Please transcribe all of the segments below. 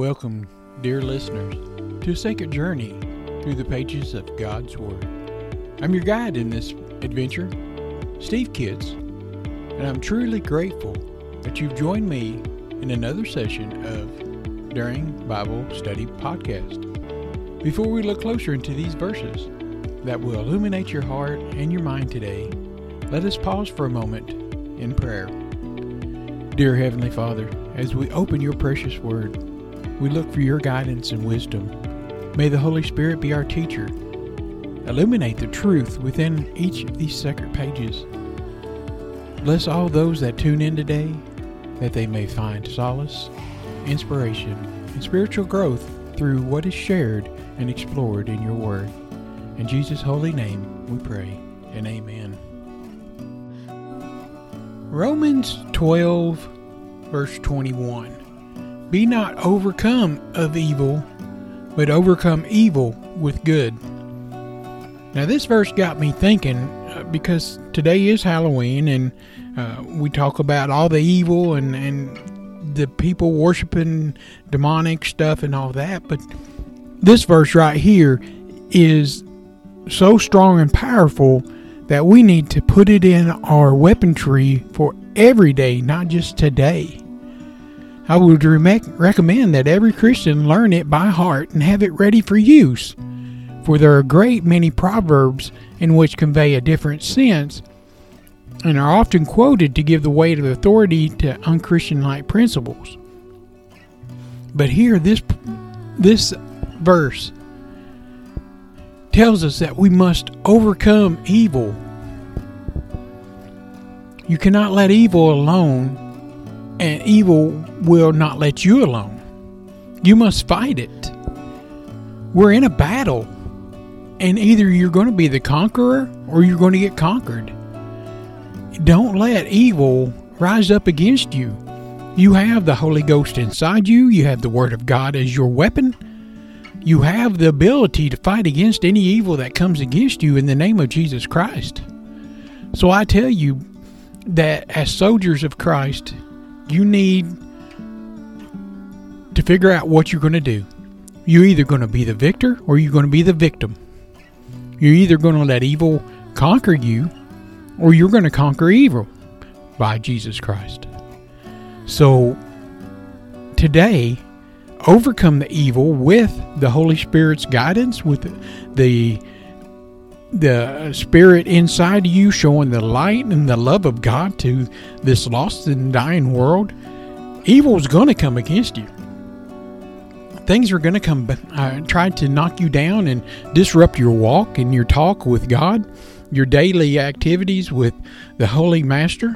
Welcome, dear listeners, to a sacred journey through the pages of God's Word. I'm your guide in this adventure, Steve Kitts, and I'm truly grateful that you've joined me in another session of During Bible Study Podcast. Before we look closer into these verses that will illuminate your heart and your mind today, let us pause for a moment in prayer. Dear Heavenly Father, as we open your precious Word, we look for your guidance and wisdom. May the Holy Spirit be our teacher. Illuminate the truth within each of these sacred pages. Bless all those that tune in today, that they may find solace, inspiration, and spiritual growth through what is shared and explored in your Word. In Jesus' holy name we pray, and amen. Romans 12, verse 21. Be not overcome of evil, but overcome evil with good. Now, this verse got me thinking uh, because today is Halloween and uh, we talk about all the evil and, and the people worshiping demonic stuff and all that. But this verse right here is so strong and powerful that we need to put it in our weaponry for every day, not just today. I would re- recommend that every Christian learn it by heart and have it ready for use, for there are a great many proverbs in which convey a different sense and are often quoted to give the weight of authority to unchristian-like principles. But here, this this verse tells us that we must overcome evil. You cannot let evil alone and evil will not let you alone. You must fight it. We're in a battle, and either you're going to be the conqueror or you're going to get conquered. Don't let evil rise up against you. You have the Holy Ghost inside you, you have the Word of God as your weapon. You have the ability to fight against any evil that comes against you in the name of Jesus Christ. So I tell you that as soldiers of Christ, you need to figure out what you're going to do. You're either going to be the victor or you're going to be the victim. You're either going to let evil conquer you or you're going to conquer evil by Jesus Christ. So today, overcome the evil with the Holy Spirit's guidance, with the the spirit inside you showing the light and the love of God to this lost and dying world, evil is going to come against you. Things are going to come, uh, try to knock you down and disrupt your walk and your talk with God, your daily activities with the Holy Master.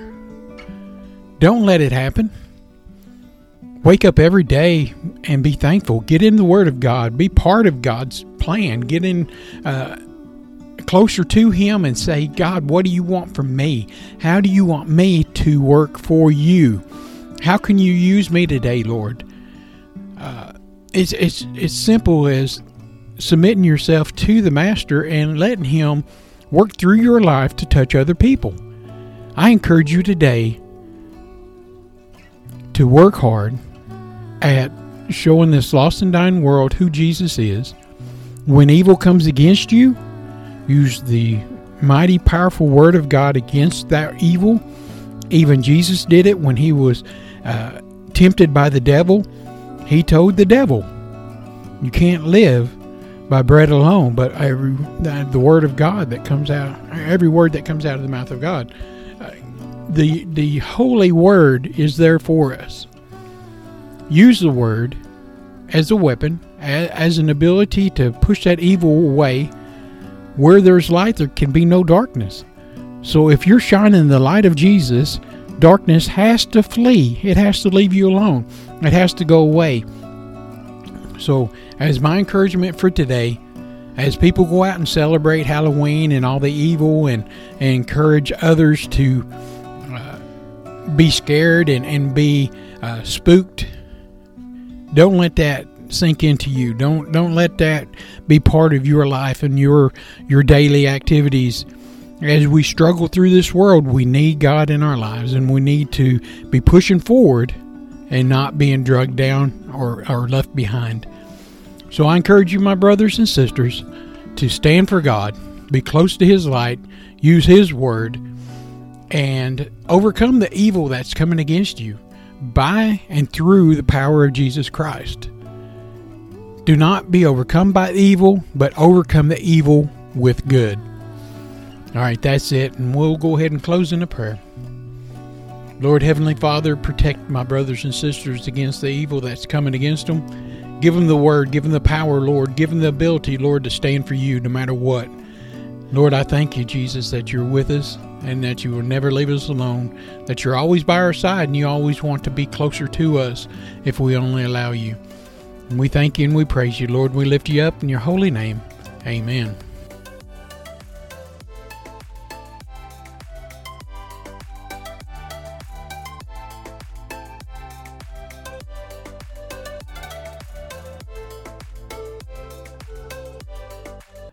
Don't let it happen. Wake up every day and be thankful. Get in the Word of God. Be part of God's plan. Get in. Uh, closer to Him and say, God, what do you want from me? How do you want me to work for you? How can you use me today, Lord? Uh, it's it's it's simple as submitting yourself to the Master and letting Him work through your life to touch other people. I encourage you today to work hard at showing this lost and dying world who Jesus is. When evil comes against you, use the mighty, powerful Word of God against that evil. Even Jesus did it when he was uh, tempted by the devil. He told the devil, You can't live by bread alone, but every the word of God that comes out, every word that comes out of the mouth of God. Uh, the the holy word is there for us. Use the word as a weapon, as, as an ability to push that evil away where there's light, there can be no darkness. So if you're shining the light of Jesus, darkness has to flee. It has to leave you alone. It has to go away. So, as my encouragement for today, as people go out and celebrate Halloween and all the evil and, and encourage others to uh, be scared and, and be uh, spooked, don't let that sink into you. Don't don't let that be part of your life and your your daily activities. As we struggle through this world, we need God in our lives and we need to be pushing forward and not being drugged down or, or left behind. So I encourage you, my brothers and sisters, to stand for God, be close to His light, use His word, and overcome the evil that's coming against you by and through the power of Jesus Christ. Do not be overcome by evil, but overcome the evil with good. All right, that's it, and we'll go ahead and close in a prayer. Lord Heavenly Father, protect my brothers and sisters against the evil that's coming against them. Give them the word, give them the power, Lord. Give them the ability, Lord, to stand for you no matter what. Lord, I thank you, Jesus, that you're with us and that you will never leave us alone, that you're always by our side and you always want to be closer to us if we only allow you. And we thank you and we praise you, Lord. We lift you up in your holy name. Amen.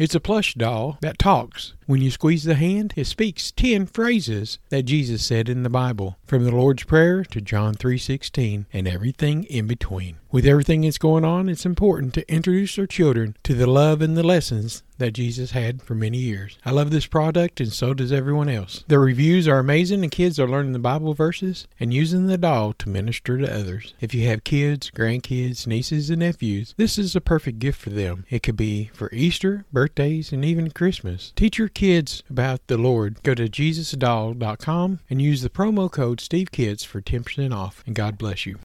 It's a plush doll that talks. When you squeeze the hand, it speaks 10 phrases that Jesus said in the Bible, from the Lord's Prayer to John 3:16 and everything in between. With everything that's going on, it's important to introduce our children to the love and the lessons that Jesus had for many years. I love this product and so does everyone else. The reviews are amazing and kids are learning the Bible verses and using the doll to minister to others. If you have kids, grandkids, nieces, and nephews, this is a perfect gift for them. It could be for Easter, birthdays, and even Christmas. Teach your kids about the Lord. Go to JesusDoll.com and use the promo code SteveKids for 10% off, and God bless you.